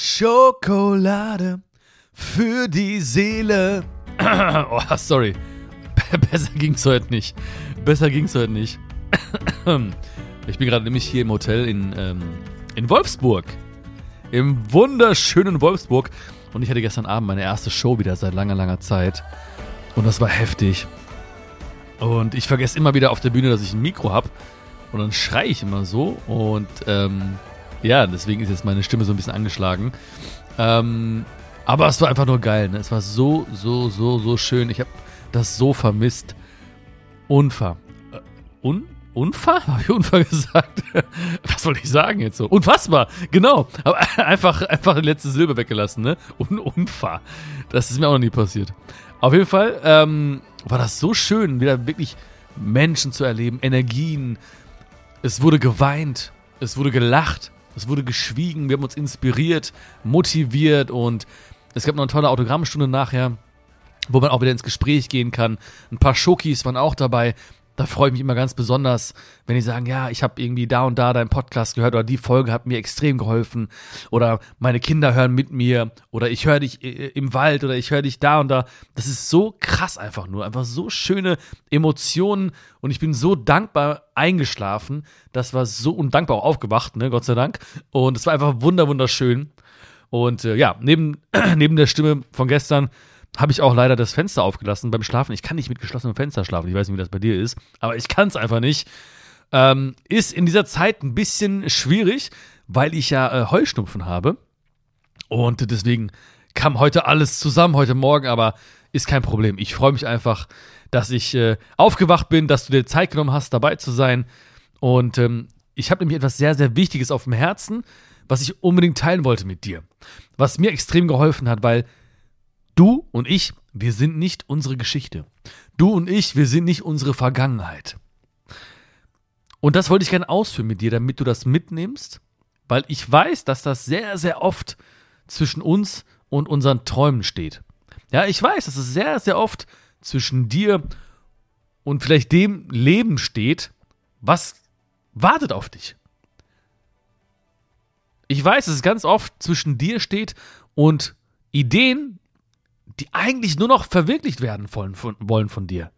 Schokolade für die Seele. oh, sorry. Besser ging's heute nicht. Besser ging's heute nicht. ich bin gerade nämlich hier im Hotel in, ähm, in Wolfsburg. Im wunderschönen Wolfsburg. Und ich hatte gestern Abend meine erste Show wieder seit langer, langer Zeit. Und das war heftig. Und ich vergesse immer wieder auf der Bühne, dass ich ein Mikro habe. Und dann schreie ich immer so. Und ähm, ja, deswegen ist jetzt meine Stimme so ein bisschen angeschlagen. Ähm, aber es war einfach nur geil. Ne? Es war so, so, so, so schön. Ich habe das so vermisst. Unfahr. Äh, un? Unfahr? Habe ich Unfahr gesagt? Was wollte ich sagen jetzt so? Unfassbar, genau. Aber einfach, einfach die letzte Silbe weggelassen, ne? Un Unfahr. Das ist mir auch noch nie passiert. Auf jeden Fall ähm, war das so schön, wieder wirklich Menschen zu erleben, Energien. Es wurde geweint, es wurde gelacht, es wurde geschwiegen, wir haben uns inspiriert, motiviert und es gab noch eine tolle Autogrammstunde nachher, wo man auch wieder ins Gespräch gehen kann. Ein paar Schokis waren auch dabei. Da freue ich mich immer ganz besonders, wenn die sagen, ja, ich habe irgendwie da und da deinen Podcast gehört oder die Folge hat mir extrem geholfen oder meine Kinder hören mit mir oder ich höre dich äh, im Wald oder ich höre dich da und da. Das ist so krass einfach nur, einfach so schöne Emotionen und ich bin so dankbar eingeschlafen. Das war so undankbar auch aufgewacht, ne, Gott sei Dank. Und es war einfach wunder wunderschön. Und äh, ja, neben, neben der Stimme von gestern habe ich auch leider das Fenster aufgelassen beim Schlafen. Ich kann nicht mit geschlossenem Fenster schlafen. Ich weiß nicht, wie das bei dir ist, aber ich kann es einfach nicht. Ähm, ist in dieser Zeit ein bisschen schwierig, weil ich ja äh, Heuschnupfen habe. Und deswegen kam heute alles zusammen heute Morgen, aber ist kein Problem. Ich freue mich einfach, dass ich äh, aufgewacht bin, dass du dir Zeit genommen hast, dabei zu sein. Und ähm, ich habe nämlich etwas sehr, sehr Wichtiges auf dem Herzen, was ich unbedingt teilen wollte mit dir. Was mir extrem geholfen hat, weil Du und ich, wir sind nicht unsere Geschichte. Du und ich, wir sind nicht unsere Vergangenheit. Und das wollte ich gerne ausführen mit dir, damit du das mitnimmst, weil ich weiß, dass das sehr, sehr oft zwischen uns und unseren Träumen steht. Ja, ich weiß, dass es sehr, sehr oft zwischen dir und vielleicht dem Leben steht, was wartet auf dich. Ich weiß, dass es ganz oft zwischen dir steht und Ideen, die eigentlich nur noch verwirklicht werden wollen von, wollen von dir.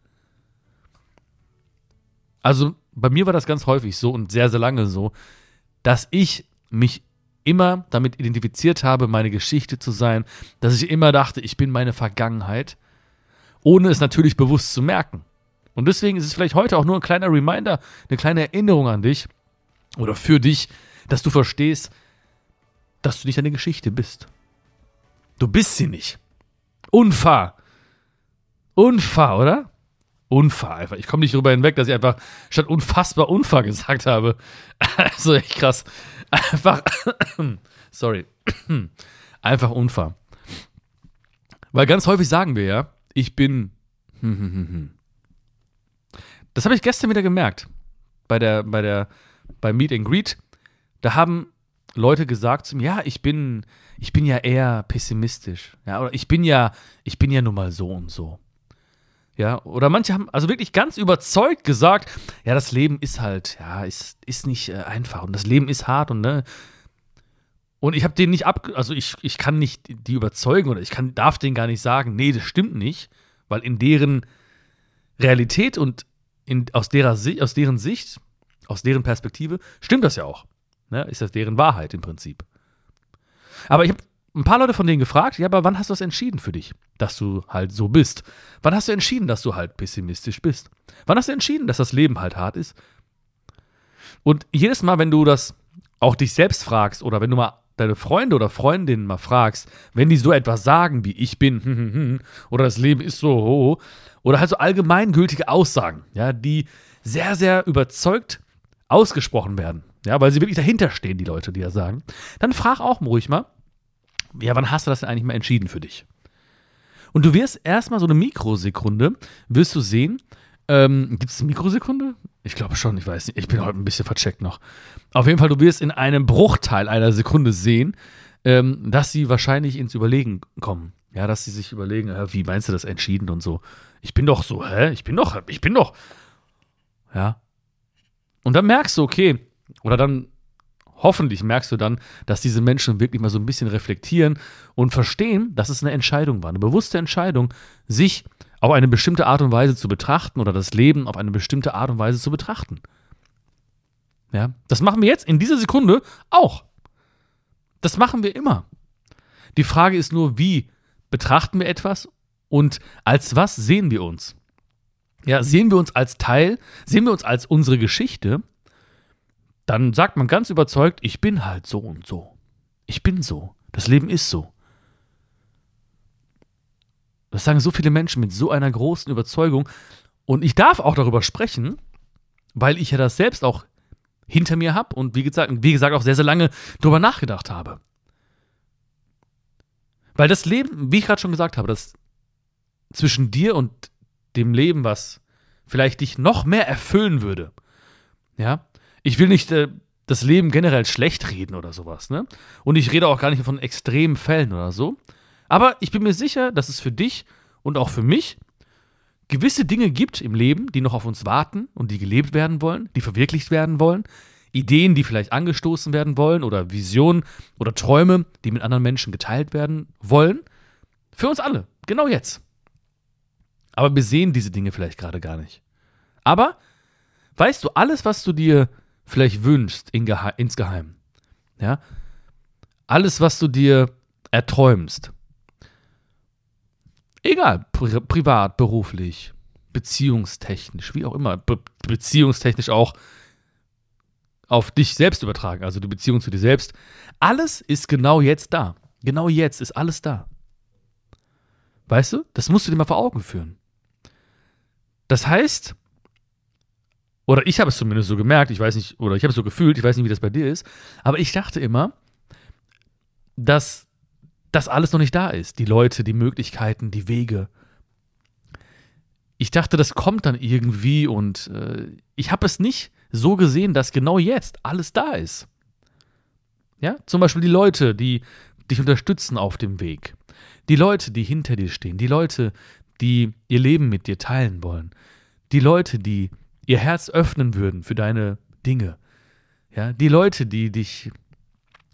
Also bei mir war das ganz häufig so und sehr, sehr lange so, dass ich mich immer damit identifiziert habe, meine Geschichte zu sein, dass ich immer dachte, ich bin meine Vergangenheit, ohne es natürlich bewusst zu merken. Und deswegen ist es vielleicht heute auch nur ein kleiner Reminder, eine kleine Erinnerung an dich oder für dich, dass du verstehst, dass du nicht eine Geschichte bist. Du bist sie nicht. Unfahr. Unfahr, oder? Unfahr einfach. Ich komme nicht darüber hinweg, dass ich einfach statt unfassbar Unfahr gesagt habe. Also echt krass. Einfach, sorry. Einfach Unfahr. Weil ganz häufig sagen wir ja, ich bin. Das habe ich gestern wieder gemerkt. Bei der, bei der, beim Meet and Greet. Da haben Leute gesagt zu mir, ja, ich bin, ich bin ja eher pessimistisch. Ja, oder ich bin ja, ich bin ja nun mal so und so. Ja, oder manche haben also wirklich ganz überzeugt gesagt, ja, das Leben ist halt, ja, ist, ist nicht äh, einfach und das Leben ist hart und ne. Und ich habe den nicht ab, also ich, ich kann nicht die überzeugen oder ich kann, darf denen gar nicht sagen, nee, das stimmt nicht, weil in deren Realität und in, aus, derer, aus deren Sicht, aus deren Perspektive, stimmt das ja auch. Ne? Ist das deren Wahrheit im Prinzip. Aber ich habe ein paar Leute von denen gefragt, ja, aber wann hast du das entschieden für dich, dass du halt so bist? Wann hast du entschieden, dass du halt pessimistisch bist? Wann hast du entschieden, dass das Leben halt hart ist? Und jedes Mal, wenn du das auch dich selbst fragst oder wenn du mal deine Freunde oder Freundinnen mal fragst, wenn die so etwas sagen wie ich bin oder das Leben ist so oder halt so allgemeingültige Aussagen, ja, die sehr, sehr überzeugt ausgesprochen werden, ja, weil sie wirklich dahinter stehen, die Leute, die das sagen, dann frag auch ruhig mal, ja, wann hast du das denn eigentlich mal entschieden für dich? Und du wirst erstmal so eine Mikrosekunde, wirst du sehen, ähm, gibt es eine Mikrosekunde? Ich glaube schon, ich weiß nicht. Ich bin heute ein bisschen vercheckt noch. Auf jeden Fall, du wirst in einem Bruchteil einer Sekunde sehen, ähm, dass sie wahrscheinlich ins Überlegen kommen. Ja, dass sie sich überlegen, äh, wie meinst du das entschieden und so. Ich bin doch so, hä? Ich bin doch, ich bin doch. Ja. Und dann merkst du, okay, oder dann hoffentlich merkst du dann, dass diese Menschen wirklich mal so ein bisschen reflektieren und verstehen, dass es eine Entscheidung war, eine bewusste Entscheidung, sich auf eine bestimmte Art und Weise zu betrachten oder das Leben auf eine bestimmte Art und Weise zu betrachten. Ja, das machen wir jetzt in dieser Sekunde auch. Das machen wir immer. Die Frage ist nur, wie betrachten wir etwas und als was sehen wir uns? Ja, sehen wir uns als Teil, sehen wir uns als unsere Geschichte, dann sagt man ganz überzeugt, ich bin halt so und so. Ich bin so. Das Leben ist so. Das sagen so viele Menschen mit so einer großen Überzeugung. Und ich darf auch darüber sprechen, weil ich ja das selbst auch hinter mir habe und wie gesagt, wie gesagt auch sehr, sehr lange darüber nachgedacht habe. Weil das Leben, wie ich gerade schon gesagt habe, das zwischen dir und dem Leben, was vielleicht dich noch mehr erfüllen würde, ja, ich will nicht äh, das Leben generell schlecht reden oder sowas, ne? Und ich rede auch gar nicht von extremen Fällen oder so. Aber ich bin mir sicher, dass es für dich und auch für mich gewisse Dinge gibt im Leben, die noch auf uns warten und die gelebt werden wollen, die verwirklicht werden wollen. Ideen, die vielleicht angestoßen werden wollen oder Visionen oder Träume, die mit anderen Menschen geteilt werden wollen. Für uns alle, genau jetzt. Aber wir sehen diese Dinge vielleicht gerade gar nicht. Aber weißt du, alles, was du dir vielleicht wünschst in insgeheim, ja, alles, was du dir erträumst, egal, pri privat, beruflich, beziehungstechnisch, wie auch immer, be beziehungstechnisch auch auf dich selbst übertragen, also die Beziehung zu dir selbst, alles ist genau jetzt da. Genau jetzt ist alles da. Weißt du? Das musst du dir mal vor Augen führen. Das heißt, oder ich habe es zumindest so gemerkt, ich weiß nicht, oder ich habe es so gefühlt, ich weiß nicht, wie das bei dir ist, aber ich dachte immer, dass das alles noch nicht da ist. Die Leute, die Möglichkeiten, die Wege. Ich dachte, das kommt dann irgendwie und äh, ich habe es nicht so gesehen, dass genau jetzt alles da ist. Ja, zum Beispiel die Leute, die dich unterstützen auf dem Weg. Die Leute, die hinter dir stehen. Die Leute, die ihr Leben mit dir teilen wollen. Die Leute, die ihr Herz öffnen würden für deine Dinge. Ja, die Leute, die dich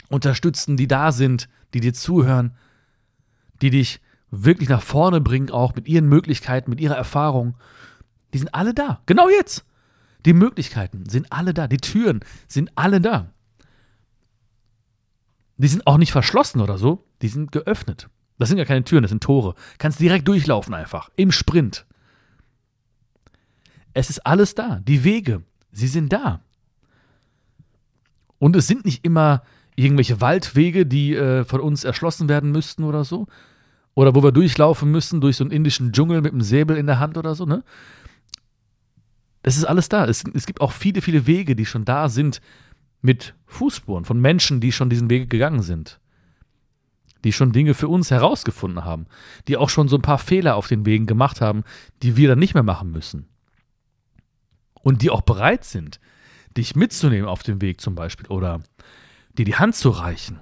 unterstützen, die da sind, die dir zuhören, die dich wirklich nach vorne bringen, auch mit ihren Möglichkeiten, mit ihrer Erfahrung, die sind alle da. Genau jetzt. Die Möglichkeiten sind alle da. Die Türen sind alle da. Die sind auch nicht verschlossen oder so. Die sind geöffnet. Das sind ja keine Türen, das sind Tore. Kannst direkt durchlaufen einfach. Im Sprint. Es ist alles da. Die Wege, sie sind da. Und es sind nicht immer irgendwelche Waldwege, die äh, von uns erschlossen werden müssten oder so. Oder wo wir durchlaufen müssen durch so einen indischen Dschungel mit einem Säbel in der Hand oder so, ne? Es ist alles da. Es, es gibt auch viele, viele Wege, die schon da sind mit Fußspuren von Menschen, die schon diesen Weg gegangen sind. Die schon Dinge für uns herausgefunden haben. Die auch schon so ein paar Fehler auf den Wegen gemacht haben, die wir dann nicht mehr machen müssen und die auch bereit sind, dich mitzunehmen auf dem Weg zum Beispiel oder dir die Hand zu reichen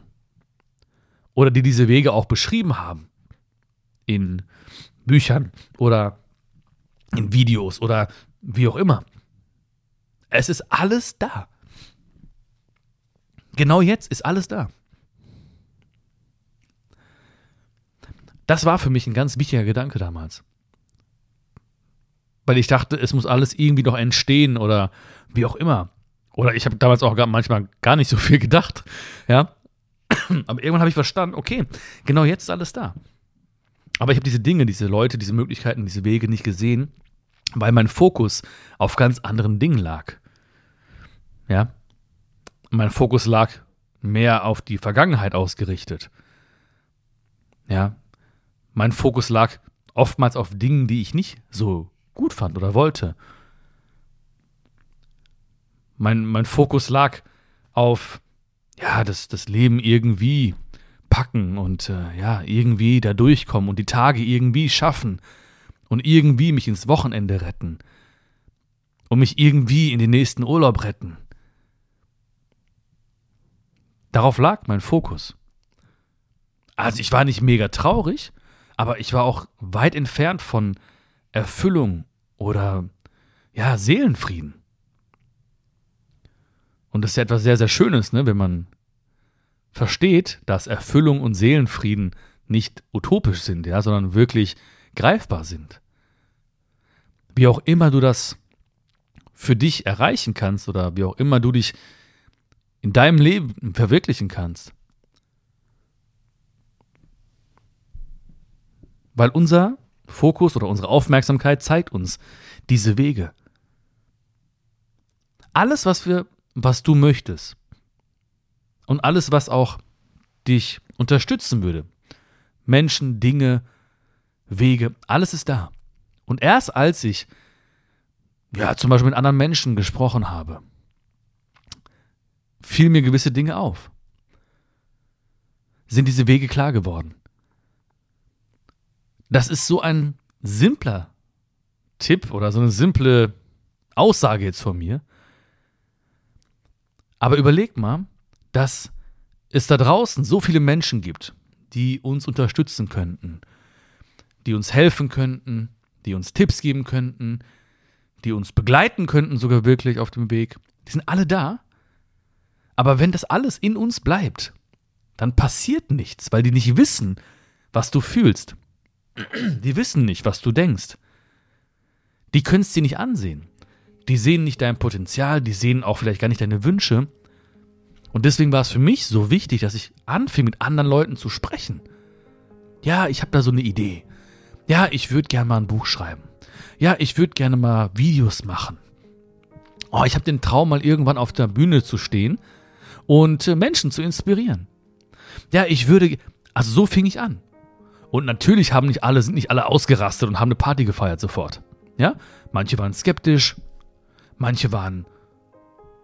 oder die diese Wege auch beschrieben haben in Büchern oder in Videos oder wie auch immer. Es ist alles da. Genau jetzt ist alles da. Das war für mich ein ganz wichtiger Gedanke damals. Weil ich dachte, es muss alles irgendwie noch entstehen oder wie auch immer. Oder ich habe damals auch gar, manchmal gar nicht so viel gedacht. Ja. Aber irgendwann habe ich verstanden, okay, genau jetzt ist alles da. Aber ich habe diese Dinge, diese Leute, diese Möglichkeiten, diese Wege nicht gesehen, weil mein Fokus auf ganz anderen Dingen lag. Ja. Mein Fokus lag mehr auf die Vergangenheit ausgerichtet. Ja. Mein Fokus lag oftmals auf Dingen, die ich nicht so gut fand oder wollte. Mein, mein Fokus lag auf, ja, das, das Leben irgendwie packen und äh, ja, irgendwie da durchkommen und die Tage irgendwie schaffen und irgendwie mich ins Wochenende retten und mich irgendwie in den nächsten Urlaub retten. Darauf lag mein Fokus. Also ich war nicht mega traurig, aber ich war auch weit entfernt von Erfüllung oder ja, Seelenfrieden. Und das ist ja etwas sehr, sehr Schönes, ne? wenn man versteht, dass Erfüllung und Seelenfrieden nicht utopisch sind, ja, sondern wirklich greifbar sind. Wie auch immer du das für dich erreichen kannst oder wie auch immer du dich in deinem Leben verwirklichen kannst. Weil unser Fokus oder unsere Aufmerksamkeit zeigt uns diese Wege. Alles, was wir, was du möchtest und alles, was auch dich unterstützen würde, Menschen, Dinge, Wege, alles ist da. Und erst als ich, ja, zum Beispiel mit anderen Menschen gesprochen habe, fiel mir gewisse Dinge auf. Sind diese Wege klar geworden? Das ist so ein simpler Tipp oder so eine simple Aussage jetzt von mir. Aber überleg mal, dass es da draußen so viele Menschen gibt, die uns unterstützen könnten, die uns helfen könnten, die uns Tipps geben könnten, die uns begleiten könnten, sogar wirklich auf dem Weg. Die sind alle da. Aber wenn das alles in uns bleibt, dann passiert nichts, weil die nicht wissen, was du fühlst. Die wissen nicht, was du denkst. Die können es dir nicht ansehen. Die sehen nicht dein Potenzial, die sehen auch vielleicht gar nicht deine Wünsche. Und deswegen war es für mich so wichtig, dass ich anfing, mit anderen Leuten zu sprechen. Ja, ich habe da so eine Idee. Ja, ich würde gerne mal ein Buch schreiben. Ja, ich würde gerne mal Videos machen. Oh, ich habe den Traum, mal irgendwann auf der Bühne zu stehen und äh, Menschen zu inspirieren. Ja, ich würde, also so fing ich an. Und natürlich haben nicht alle, sind nicht alle ausgerastet und haben eine Party gefeiert sofort. Ja, manche waren skeptisch, manche waren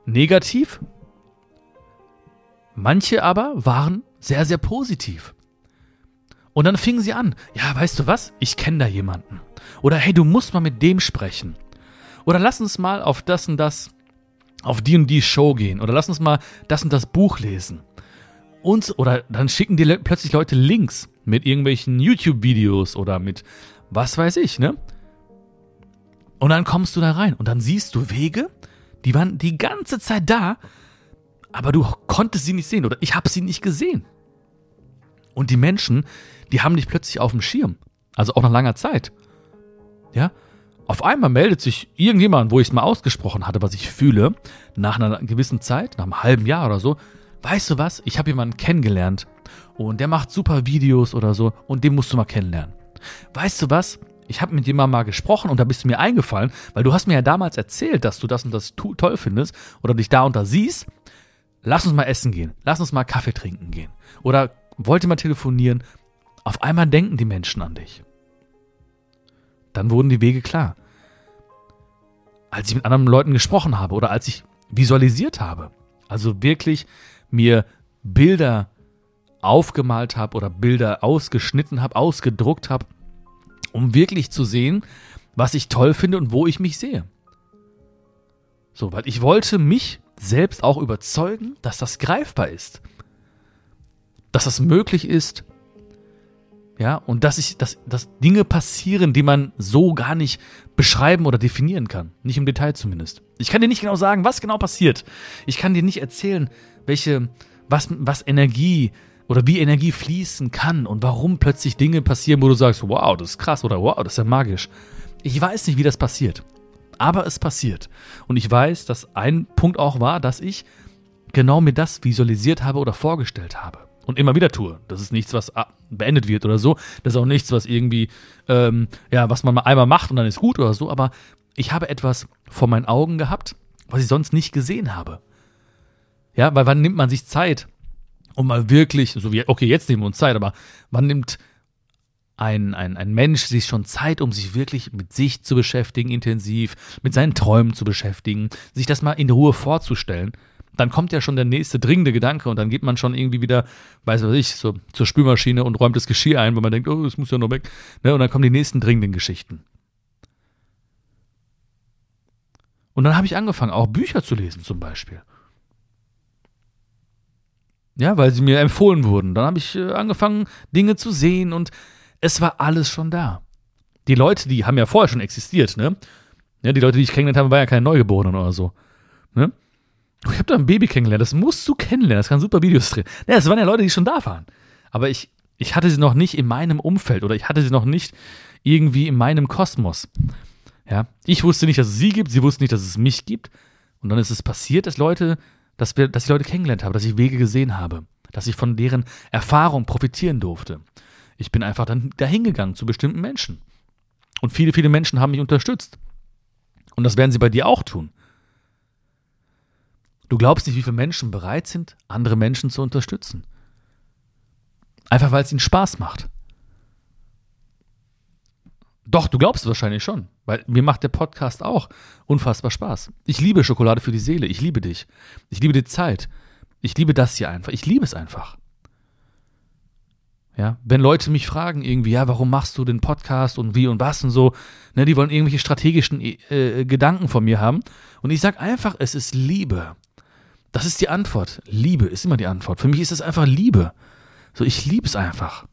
negativ Manche aber waren sehr, sehr positiv. Und dann fingen sie an, ja, weißt du was, ich kenne da jemanden. Oder hey, du musst mal mit dem sprechen. Oder lass uns mal auf das und das, auf die und die Show gehen. Oder lass uns mal das und das Buch lesen. Und, oder dann schicken dir plötzlich Leute Links mit irgendwelchen YouTube-Videos oder mit was weiß ich, ne? Und dann kommst du da rein und dann siehst du Wege, die waren die ganze Zeit da, aber du konntest sie nicht sehen oder ich habe sie nicht gesehen. Und die Menschen, die haben dich plötzlich auf dem Schirm. Also auch nach langer Zeit. Ja? Auf einmal meldet sich irgendjemand, wo ich es mal ausgesprochen hatte, was ich fühle, nach einer gewissen Zeit, nach einem halben Jahr oder so. Weißt du was? Ich habe jemanden kennengelernt und der macht super Videos oder so und den musst du mal kennenlernen. Weißt du was? Ich habe mit jemandem mal gesprochen und da bist du mir eingefallen, weil du hast mir ja damals erzählt, dass du das und das toll findest oder dich da und da siehst lass uns mal essen gehen, lass uns mal Kaffee trinken gehen oder wollte mal telefonieren. Auf einmal denken die Menschen an dich. Dann wurden die Wege klar. Als ich mit anderen Leuten gesprochen habe oder als ich visualisiert habe, also wirklich mir Bilder aufgemalt habe oder Bilder ausgeschnitten habe, ausgedruckt habe, um wirklich zu sehen, was ich toll finde und wo ich mich sehe. So, weil ich wollte mich selbst auch überzeugen, dass das greifbar ist. Dass das möglich ist. Ja, und dass ich, dass, dass Dinge passieren, die man so gar nicht beschreiben oder definieren kann. Nicht im Detail zumindest. Ich kann dir nicht genau sagen, was genau passiert. Ich kann dir nicht erzählen, welche, was, was Energie oder wie Energie fließen kann und warum plötzlich Dinge passieren, wo du sagst, wow, das ist krass oder wow, das ist ja magisch. Ich weiß nicht, wie das passiert aber es passiert. Und ich weiß, dass ein Punkt auch war, dass ich genau mir das visualisiert habe oder vorgestellt habe. Und immer wieder tue. Das ist nichts, was beendet wird oder so. Das ist auch nichts, was irgendwie, ähm, ja, was man mal einmal macht und dann ist gut oder so. Aber ich habe etwas vor meinen Augen gehabt, was ich sonst nicht gesehen habe. Ja, weil wann nimmt man sich Zeit, um mal wirklich, so wie, okay, jetzt nehmen wir uns Zeit, aber wann nimmt ein, ein, ein Mensch sich schon Zeit, um sich wirklich mit sich zu beschäftigen, intensiv, mit seinen Träumen zu beschäftigen, sich das mal in Ruhe vorzustellen, dann kommt ja schon der nächste dringende Gedanke und dann geht man schon irgendwie wieder, weiß was ich, so zur Spülmaschine und räumt das Geschirr ein, weil man denkt, oh, es muss ja noch weg. Ne? Und dann kommen die nächsten dringenden Geschichten. Und dann habe ich angefangen, auch Bücher zu lesen zum Beispiel. Ja, weil sie mir empfohlen wurden. Dann habe ich äh, angefangen, Dinge zu sehen und es war alles schon da. Die Leute, die haben ja vorher schon existiert, ne? Ja, die Leute, die ich kennengelernt habe, waren ja keine Neugeborenen oder so. Ne? Ich habe da ein Baby kennengelernt, das musst du kennenlernen, das kann super Videos drehen. Ja, es waren ja Leute, die schon da waren. Aber ich, ich hatte sie noch nicht in meinem Umfeld oder ich hatte sie noch nicht irgendwie in meinem Kosmos. Ja, ich wusste nicht, dass es sie gibt, sie wussten nicht, dass es mich gibt. Und dann ist es passiert, dass Leute, dass wir, dass ich Leute kennengelernt habe, dass ich Wege gesehen habe, dass ich von deren Erfahrung profitieren durfte. Ich bin einfach dann dahingegangen zu bestimmten Menschen. Und viele, viele Menschen haben mich unterstützt. Und das werden sie bei dir auch tun. Du glaubst nicht, wie viele Menschen bereit sind, andere Menschen zu unterstützen. Einfach weil es ihnen Spaß macht. Doch, du glaubst es wahrscheinlich schon, weil mir macht der Podcast auch unfassbar Spaß. Ich liebe Schokolade für die Seele, ich liebe dich. Ich liebe die Zeit. Ich liebe das hier einfach. Ich liebe es einfach. Ja, wenn Leute mich fragen irgendwie, ja, warum machst du den Podcast und wie und was und so, ne, die wollen irgendwelche strategischen äh, Gedanken von mir haben und ich sage einfach, es ist Liebe. Das ist die Antwort. Liebe ist immer die Antwort. Für mich ist es einfach Liebe. So, ich liebe es einfach.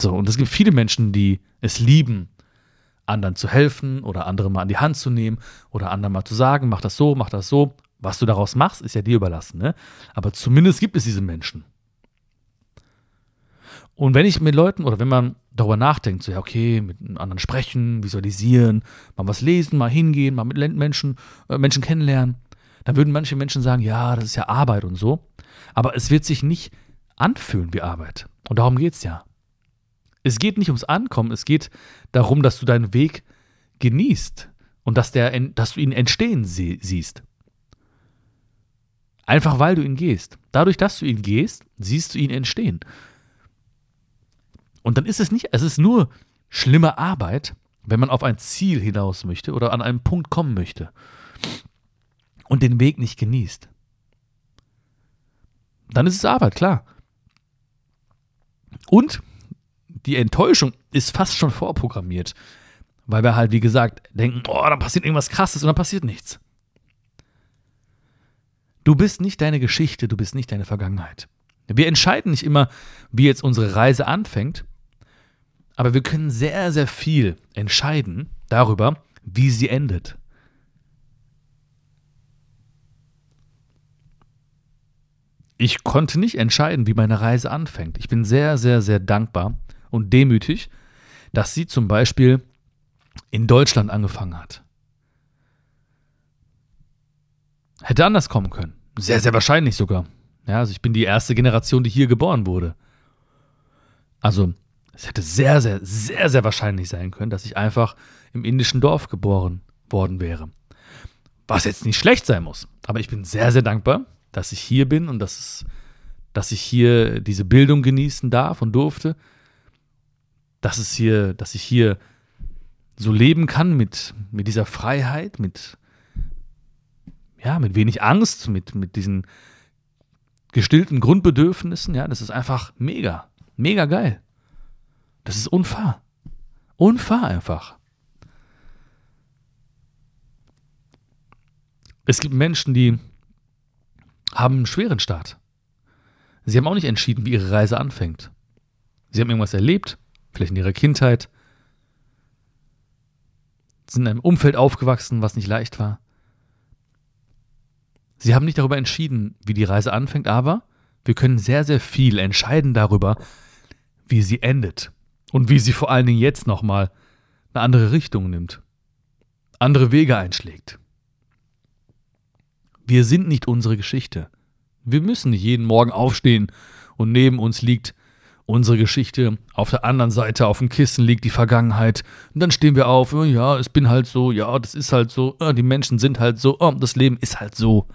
So, und es gibt viele Menschen, die es lieben, anderen zu helfen oder andere mal an die Hand zu nehmen oder anderen mal zu sagen, mach das so, mach das so. Was du daraus machst, ist ja dir überlassen, ne? Aber zumindest gibt es diese Menschen. Und wenn ich mit Leuten oder wenn man darüber nachdenkt, so ja, okay, mit anderen sprechen, visualisieren, mal was lesen, mal hingehen, mal mit Menschen, äh, Menschen kennenlernen, dann würden manche Menschen sagen, ja, das ist ja Arbeit und so. Aber es wird sich nicht anfühlen wie Arbeit. Und darum geht es ja. Es geht nicht ums Ankommen, es geht darum, dass du deinen Weg genießt und dass, der, dass du ihn entstehen sie siehst. Einfach weil du ihn gehst. Dadurch, dass du ihn gehst, siehst du ihn entstehen. Und dann ist es nicht, es ist nur schlimme Arbeit, wenn man auf ein Ziel hinaus möchte oder an einen Punkt kommen möchte und den Weg nicht genießt. Dann ist es Arbeit, klar. Und die Enttäuschung ist fast schon vorprogrammiert, weil wir halt, wie gesagt, denken, oh, da passiert irgendwas Krasses und dann passiert nichts. Du bist nicht deine Geschichte, du bist nicht deine Vergangenheit. Wir entscheiden nicht immer, wie jetzt unsere Reise anfängt, aber wir können sehr, sehr viel entscheiden darüber, wie sie endet. Ich konnte nicht entscheiden, wie meine Reise anfängt. Ich bin sehr, sehr, sehr dankbar und demütig, dass sie zum Beispiel in Deutschland angefangen hat. Hätte anders kommen können. Sehr, sehr wahrscheinlich sogar. Ja, also ich bin die erste Generation, die hier geboren wurde. Also es hätte sehr, sehr, sehr, sehr wahrscheinlich sein können, dass ich einfach im indischen Dorf geboren worden wäre. Was jetzt nicht schlecht sein muss. Aber ich bin sehr, sehr dankbar, dass ich hier bin und dass, es, dass ich hier diese Bildung genießen darf und durfte. Dass es hier, dass ich hier so leben kann mit, mit dieser Freiheit, mit, ja, mit wenig Angst, mit, mit diesen gestillten Grundbedürfnissen. Ja, das ist einfach mega, mega geil. Das ist unfair. Unfair einfach. Es gibt Menschen, die haben einen schweren Start. Sie haben auch nicht entschieden, wie ihre Reise anfängt. Sie haben irgendwas erlebt, vielleicht in ihrer Kindheit, sind in einem Umfeld aufgewachsen, was nicht leicht war. Sie haben nicht darüber entschieden, wie die Reise anfängt, aber wir können sehr, sehr viel entscheiden darüber, wie sie endet. Und wie sie vor allen Dingen jetzt nochmal eine andere Richtung nimmt. Andere Wege einschlägt. Wir sind nicht unsere Geschichte. Wir müssen nicht jeden Morgen aufstehen und neben uns liegt unsere Geschichte, auf der anderen Seite auf dem Kissen liegt die Vergangenheit. Und dann stehen wir auf, oh ja, es bin halt so, ja, das ist halt so, oh, die Menschen sind halt so, oh, das Leben ist halt so.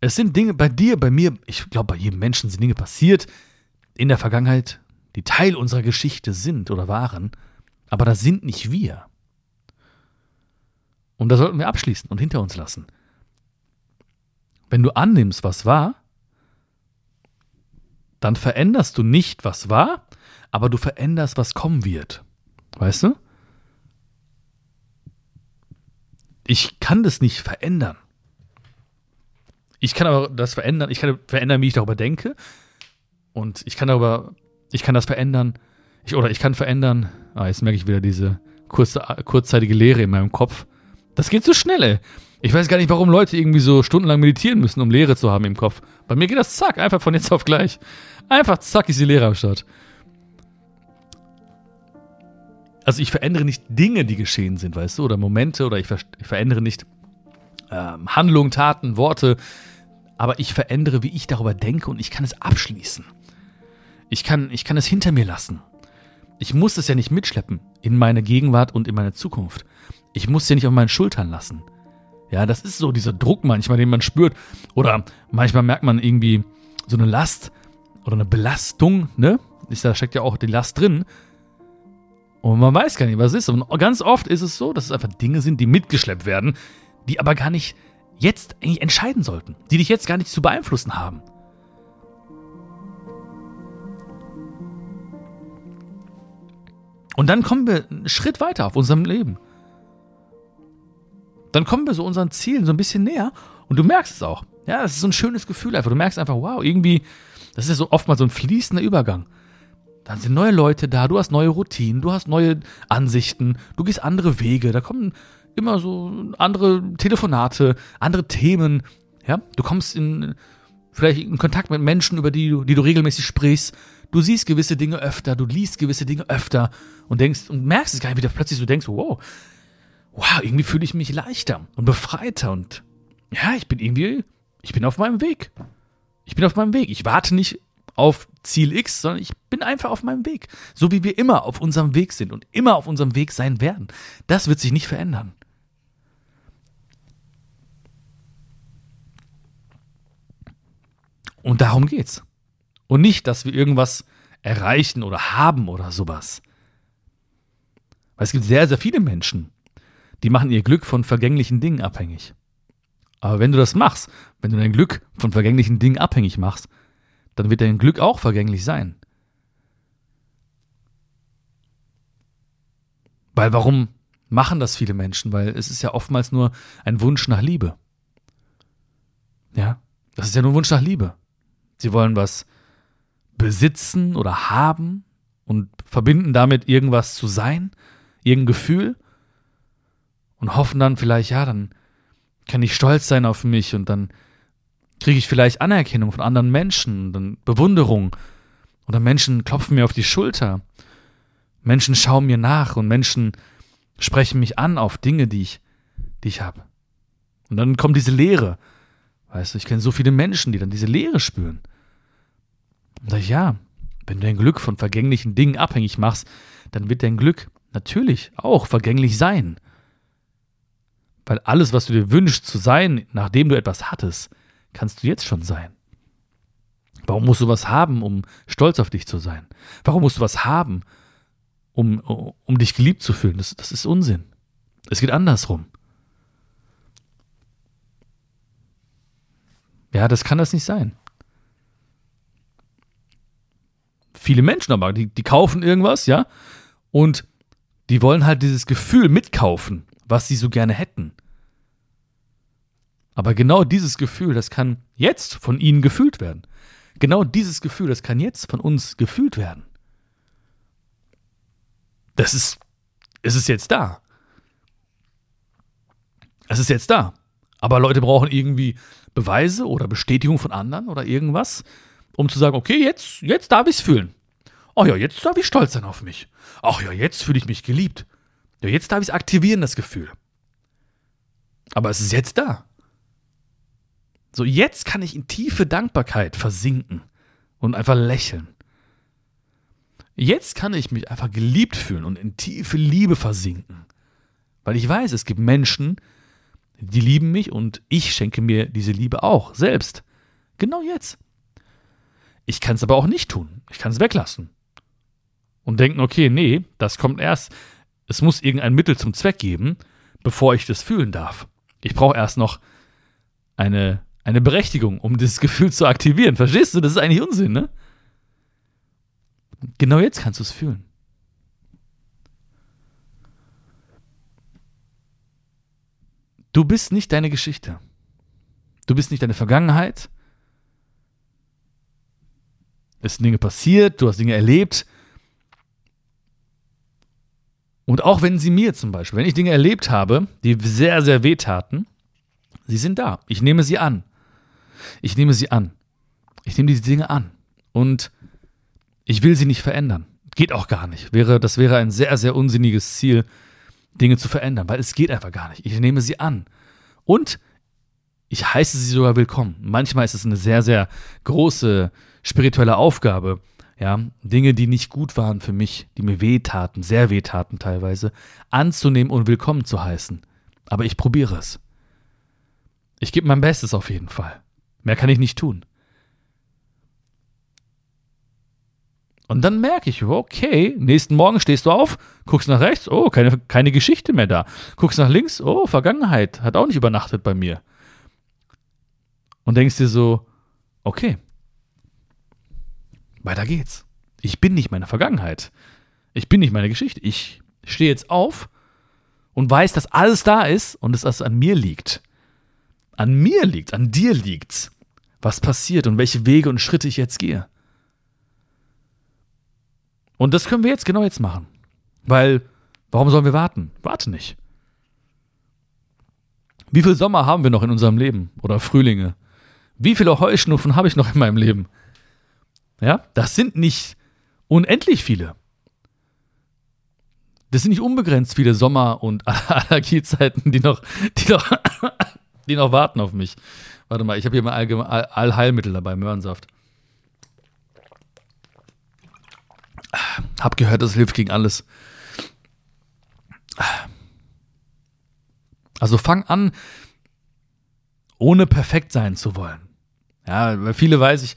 Es sind Dinge bei dir, bei mir, ich glaube, bei jedem Menschen sind Dinge passiert, in der Vergangenheit, die Teil unserer Geschichte sind oder waren, aber das sind nicht wir. Und da sollten wir abschließen und hinter uns lassen. Wenn du annimmst, was war, dann veränderst du nicht, was war, aber du veränderst, was kommen wird. Weißt du? Ich kann das nicht verändern. Ich kann aber das verändern, ich kann verändern, wie ich darüber denke, und ich kann darüber, ich kann das verändern. Ich, oder ich kann verändern, ah, jetzt merke ich wieder diese kurze, kurzzeitige Leere in meinem Kopf, Das geht so schnell, ey. Ich weiß gar nicht, warum Leute irgendwie so stundenlang meditieren müssen, um Leere zu haben im Kopf. Bei mir geht das zack, einfach von jetzt auf gleich. Einfach zack ist die Leere am Start. Also ich verändere nicht Dinge, die geschehen sind, weißt du, oder Momente, oder ich, ver ich verändere nicht ähm, Handlungen, Taten, Worte, aber ich verändere, wie ich darüber denke und ich kann es abschließen. Ich kann, ich kann es hinter mir lassen. Ich muss es ja nicht mitschleppen in meine Gegenwart und in meine Zukunft. Ich muss ja nicht auf meinen Schultern lassen. Ja, das ist so dieser Druck manchmal, den man spürt. Oder manchmal merkt man irgendwie so eine Last oder eine Belastung, ne? da steckt ja auch die Last drin. Und man weiß gar nicht, was es ist. Und ganz oft ist es so, dass es einfach Dinge sind, die mitgeschleppt werden, die aber gar nicht jetzt eigentlich entscheiden sollten, die dich jetzt gar nicht zu beeinflussen haben. Und dann kommen wir einen Schritt weiter auf unserem Leben. Dann kommen wir so unseren Zielen so ein bisschen näher und du merkst es auch. Ja, es ist so ein schönes Gefühl einfach. Du merkst einfach, wow, irgendwie, das ist ja so oft mal so ein fließender Übergang. Dann sind neue Leute da, du hast neue Routinen, du hast neue Ansichten, du gehst andere Wege, da kommen immer so andere Telefonate, andere Themen. Ja, du kommst in vielleicht in Kontakt mit Menschen, über die du, die du regelmäßig sprichst. Du siehst gewisse Dinge öfter, du liest gewisse Dinge öfter und denkst und merkst es gar nicht, wie du plötzlich so denkst, wow, wow, irgendwie fühle ich mich leichter und befreiter und ja, ich bin irgendwie, ich bin auf meinem Weg. Ich bin auf meinem Weg. Ich warte nicht auf Ziel X, sondern ich bin einfach auf meinem Weg. So wie wir immer auf unserem Weg sind und immer auf unserem Weg sein werden. Das wird sich nicht verändern. Und darum geht's. Und nicht, dass wir irgendwas erreichen oder haben oder sowas. Weil es gibt sehr, sehr viele Menschen, die machen ihr Glück von vergänglichen Dingen abhängig. Aber wenn du das machst, wenn du dein Glück von vergänglichen Dingen abhängig machst, dann wird dein Glück auch vergänglich sein. Weil warum machen das viele Menschen? Weil es ist ja oftmals nur ein Wunsch nach Liebe. Ja, das ist ja nur ein Wunsch nach Liebe. Sie wollen was besitzen oder haben und verbinden damit irgendwas zu sein, irgendein Gefühl und hoffen dann vielleicht, ja, dann kann ich stolz sein auf mich und dann kriege ich vielleicht Anerkennung von anderen Menschen, dann Bewunderung oder Menschen klopfen mir auf die Schulter. Menschen schauen mir nach und Menschen sprechen mich an auf Dinge, die ich, die ich habe. Und dann kommt diese Leere. Weißt du, ich kenne so viele Menschen, die dann diese Leere spüren. Und sag ich, ja, wenn du dein Glück von vergänglichen Dingen abhängig machst, dann wird dein Glück natürlich auch vergänglich sein. Weil alles, was du dir wünschst zu sein, nachdem du etwas hattest, kannst du jetzt schon sein. Warum musst du was haben, um stolz auf dich zu sein? Warum musst du was haben, um, um dich geliebt zu fühlen? Das, das ist Unsinn. Es geht andersrum. Ja, das kann das nicht sein. Viele Menschen aber, die, die kaufen irgendwas, ja, und die wollen halt dieses Gefühl mitkaufen, was sie so gerne hätten. Aber genau dieses Gefühl, das kann jetzt von ihnen gefühlt werden. Genau dieses Gefühl, das kann jetzt von uns gefühlt werden. Das ist, es ist jetzt da. Es ist jetzt da. Aber Leute brauchen irgendwie Beweise oder Bestätigung von anderen oder irgendwas, um zu sagen, okay, jetzt, jetzt darf ich es fühlen. Oh ja, jetzt darf ich stolz sein auf mich. Ach ja, jetzt fühle ich mich geliebt. Ja, jetzt darf ich es aktivieren, das Gefühl. Aber es ist jetzt da. So, jetzt kann ich in tiefe Dankbarkeit versinken und einfach lächeln. Jetzt kann ich mich einfach geliebt fühlen und in tiefe Liebe versinken. Weil ich weiß, es gibt Menschen, die lieben mich und ich schenke mir diese Liebe auch selbst. Genau jetzt. Ich kann es aber auch nicht tun. Ich kann es weglassen. Und denken, okay, nee, das kommt erst. Es muss irgendein Mittel zum Zweck geben, bevor ich das fühlen darf. Ich brauche erst noch eine eine Berechtigung, um dieses Gefühl zu aktivieren. Verstehst du? Das ist eigentlich Unsinn, ne? Genau jetzt kannst du es fühlen. Du bist nicht deine Geschichte. Du bist nicht deine Vergangenheit. Es sind Dinge passiert, du hast Dinge erlebt. Und auch wenn sie mir zum Beispiel, wenn ich Dinge erlebt habe, die sehr, sehr wehtaten, sie sind da. Ich nehme sie an. Ich nehme sie an. Ich nehme diese Dinge an. Und ich will sie nicht verändern. Geht auch gar nicht. Wäre, das wäre ein sehr, sehr unsinniges Ziel, Dinge zu verändern, weil es geht einfach gar nicht. Ich nehme sie an. Und ich heiße sie sogar willkommen. Manchmal ist es eine sehr, sehr große spirituelle Aufgabe, ja, Dinge, die nicht gut waren für mich, die mir wehtaten, sehr wehtaten teilweise, anzunehmen und willkommen zu heißen. Aber ich probiere es. Ich gebe mein Bestes auf jeden Fall. Mehr kann ich nicht tun. Und dann merke ich, okay, nächsten Morgen stehst du auf, guckst nach rechts, oh, keine, keine Geschichte mehr da. Guckst nach links, oh, Vergangenheit, hat auch nicht übernachtet bei mir. Und denkst dir so, okay, weiter geht's. Ich bin nicht meine Vergangenheit. Ich bin nicht meine Geschichte. Ich stehe jetzt auf und weiß, dass alles da ist und dass das an mir liegt. An mir liegt, an dir liegt's, was passiert und welche Wege und Schritte ich jetzt gehe. Und das können wir jetzt genau jetzt machen. Weil, warum sollen wir warten? Warte nicht. Wie viel Sommer haben wir noch in unserem Leben? Oder Frühlinge? Wie viele Heuschnuffen habe ich noch in meinem Leben? Ja, das sind nicht unendlich viele. Das sind nicht unbegrenzt viele Sommer- und Allergiezeiten, die noch, die noch, die noch warten auf mich. Warte mal, ich habe hier mal Allheilmittel dabei, Möhrensaft. Hab gehört, das hilft gegen alles. Also fang an, ohne perfekt sein zu wollen. Ja, weil viele weiß ich,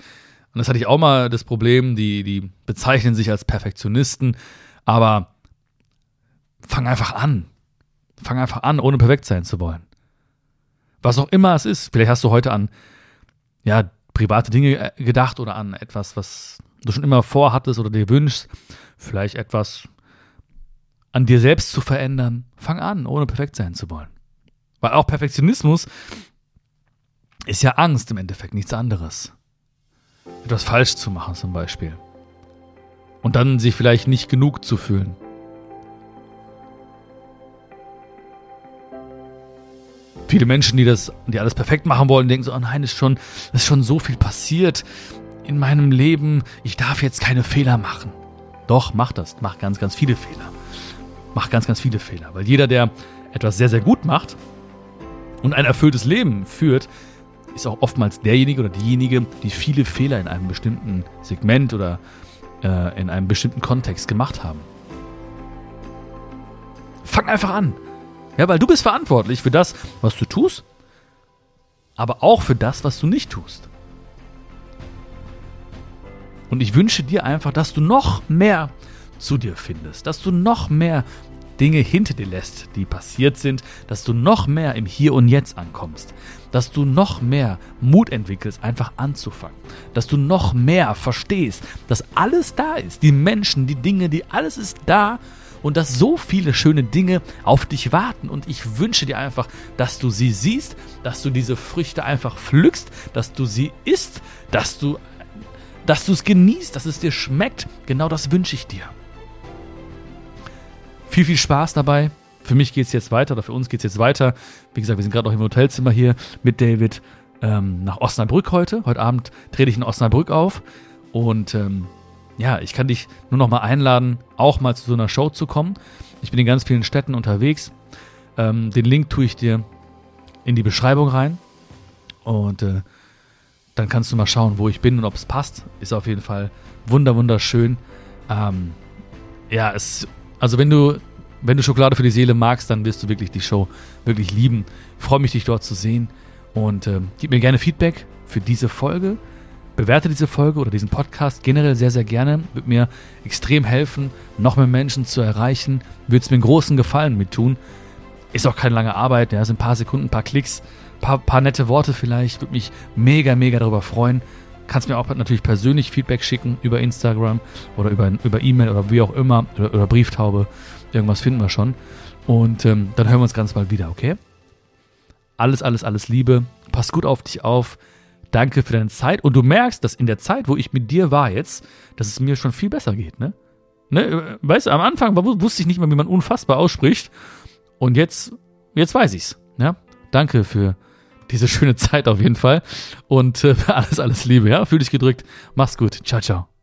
und das hatte ich auch mal das Problem, die, die bezeichnen sich als Perfektionisten, aber fang einfach an. Fang einfach an, ohne perfekt sein zu wollen. Was auch immer es ist. Vielleicht hast du heute an, ja, private Dinge äh, gedacht oder an etwas, was du schon immer vorhattest oder dir wünschst. Vielleicht etwas an dir selbst zu verändern. Fang an, ohne perfekt sein zu wollen. Weil auch Perfektionismus ist ja Angst im Endeffekt, nichts anderes etwas falsch zu machen zum Beispiel. Und dann sich vielleicht nicht genug zu fühlen. Viele Menschen, die das, die alles perfekt machen wollen, denken so, oh nein, ist schon, ist schon so viel passiert in meinem Leben. Ich darf jetzt keine Fehler machen. Doch, mach das. Mach ganz, ganz viele Fehler. Mach ganz, ganz viele Fehler. Weil jeder, der etwas sehr, sehr gut macht und ein erfülltes Leben führt, ist auch oftmals derjenige oder diejenige, die viele Fehler in einem bestimmten Segment oder äh, in einem bestimmten Kontext gemacht haben. Fang einfach an. Ja, weil du bist verantwortlich für das, was du tust, aber auch für das, was du nicht tust. Und ich wünsche dir einfach, dass du noch mehr zu dir findest, dass du noch mehr Dinge hinter dir lässt, die passiert sind, dass du noch mehr im Hier und Jetzt ankommst, dass du noch mehr Mut entwickelst, einfach anzufangen, dass du noch mehr verstehst, dass alles da ist, die Menschen, die Dinge, die alles ist da und dass so viele schöne Dinge auf dich warten und ich wünsche dir einfach, dass du sie siehst, dass du diese Früchte einfach pflückst, dass du sie isst, dass du dass du es genießt, dass es dir schmeckt. Genau das wünsche ich dir. Viel, viel Spaß dabei. Für mich geht es jetzt weiter, oder für uns geht es jetzt weiter. Wie gesagt, wir sind gerade noch im Hotelzimmer hier mit David ähm, nach Osnabrück heute. Heute Abend trete ich in Osnabrück auf. Und ähm, ja, ich kann dich nur noch mal einladen, auch mal zu so einer Show zu kommen. Ich bin in ganz vielen Städten unterwegs. Ähm, den Link tue ich dir in die Beschreibung rein. Und äh, dann kannst du mal schauen, wo ich bin und ob es passt. Ist auf jeden Fall wunder wunderschön. Ähm, ja, es also wenn du, wenn du Schokolade für die Seele magst, dann wirst du wirklich die Show wirklich lieben. Freue mich, dich dort zu sehen und äh, gib mir gerne Feedback für diese Folge. Bewerte diese Folge oder diesen Podcast generell sehr, sehr gerne. Wird mir extrem helfen, noch mehr Menschen zu erreichen. Würde es mir einen großen Gefallen mit tun. Ist auch keine lange Arbeit, ja, sind ein paar Sekunden, ein paar Klicks, ein paar, paar nette Worte vielleicht. Würde mich mega, mega darüber freuen. Kannst mir auch natürlich persönlich Feedback schicken über Instagram oder über, über E-Mail oder wie auch immer oder, oder, Brieftaube. Irgendwas finden wir schon. Und ähm, dann hören wir uns ganz bald wieder, okay? Alles, alles, alles Liebe. Pass gut auf dich auf. Danke für deine Zeit. Und du merkst, dass in der Zeit, wo ich mit dir war jetzt, dass es mir schon viel besser geht, ne? Ne? Weißt du, am Anfang wusste ich nicht mal, wie man unfassbar ausspricht. Und jetzt, jetzt weiß ich's. Ja? Danke für diese schöne Zeit auf jeden Fall. Und äh, alles, alles Liebe, ja? Fühl dich gedrückt. Mach's gut. Ciao, ciao.